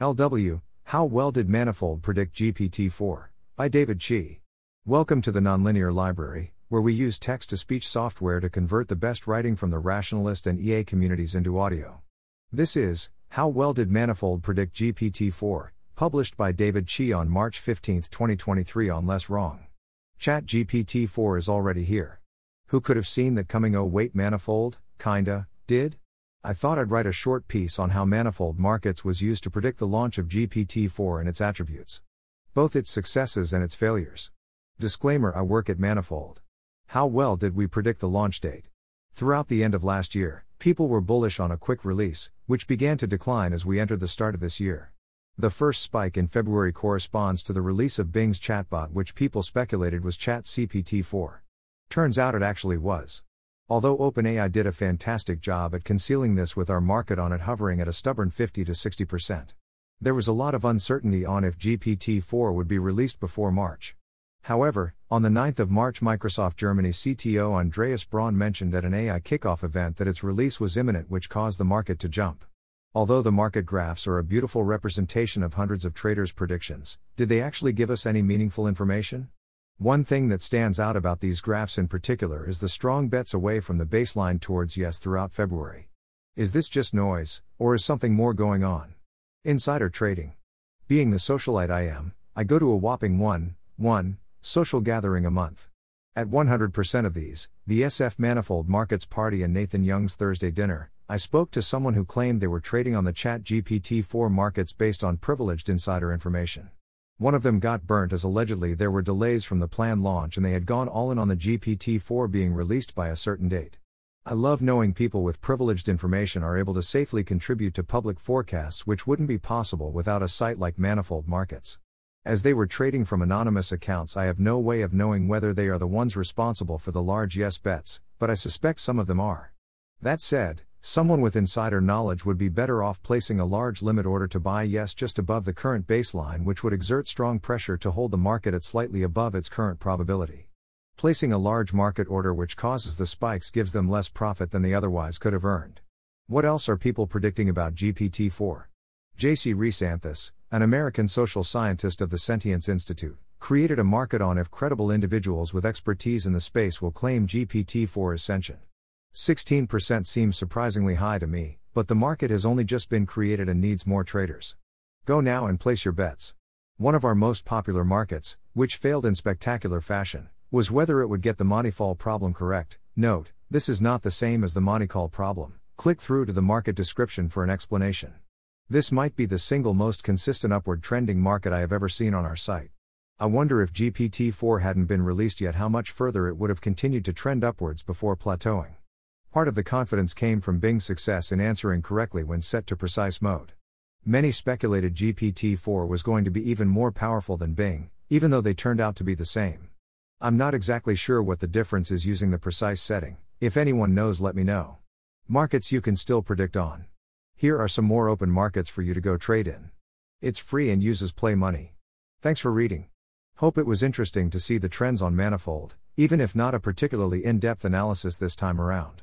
LW How Well Did Manifold Predict GPT 4? by David Chee. Welcome to the Nonlinear Library, where we use text to speech software to convert the best writing from the rationalist and EA communities into audio. This is How Well Did Manifold Predict GPT 4? published by David Chee on March 15, 2023 on Less Wrong. Chat GPT 4 is already here. Who could have seen that coming? Oh, wait, Manifold, kinda, did? I thought I'd write a short piece on how Manifold Markets was used to predict the launch of GPT 4 and its attributes. Both its successes and its failures. Disclaimer I work at Manifold. How well did we predict the launch date? Throughout the end of last year, people were bullish on a quick release, which began to decline as we entered the start of this year. The first spike in February corresponds to the release of Bing's chatbot, which people speculated was ChatGPT 4. Turns out it actually was. Although OpenAI did a fantastic job at concealing this with our market on it hovering at a stubborn 50 to 60%. There was a lot of uncertainty on if GPT 4 would be released before March. However, on the 9th of March, Microsoft Germany CTO Andreas Braun mentioned at an AI kickoff event that its release was imminent, which caused the market to jump. Although the market graphs are a beautiful representation of hundreds of traders' predictions, did they actually give us any meaningful information? One thing that stands out about these graphs in particular is the strong bets away from the baseline towards yes throughout February. Is this just noise, or is something more going on? Insider trading. Being the socialite I am, I go to a whopping 1, 1, social gathering a month. At 100% of these, the SF Manifold Markets Party and Nathan Young's Thursday dinner, I spoke to someone who claimed they were trading on the Chat GPT 4 markets based on privileged insider information. One of them got burnt as allegedly there were delays from the planned launch and they had gone all in on the GPT 4 being released by a certain date. I love knowing people with privileged information are able to safely contribute to public forecasts which wouldn't be possible without a site like Manifold Markets. As they were trading from anonymous accounts, I have no way of knowing whether they are the ones responsible for the large yes bets, but I suspect some of them are. That said, Someone with insider knowledge would be better off placing a large limit order to buy yes just above the current baseline, which would exert strong pressure to hold the market at slightly above its current probability. Placing a large market order which causes the spikes gives them less profit than they otherwise could have earned. What else are people predicting about GPT 4? Jacy Reese Anthis, an American social scientist of the Sentience Institute, created a market on if credible individuals with expertise in the space will claim GPT 4 is sentient. 16% seems surprisingly high to me, but the market has only just been created and needs more traders. Go now and place your bets. One of our most popular markets, which failed in spectacular fashion, was whether it would get the Monty Fall problem correct. Note, this is not the same as the Monty Hall problem. Click through to the market description for an explanation. This might be the single most consistent upward trending market I have ever seen on our site. I wonder if GPT 4 hadn't been released yet, how much further it would have continued to trend upwards before plateauing. Part of the confidence came from Bing's success in answering correctly when set to precise mode. Many speculated GPT 4 was going to be even more powerful than Bing, even though they turned out to be the same. I'm not exactly sure what the difference is using the precise setting, if anyone knows, let me know. Markets you can still predict on. Here are some more open markets for you to go trade in. It's free and uses Play Money. Thanks for reading. Hope it was interesting to see the trends on Manifold, even if not a particularly in depth analysis this time around.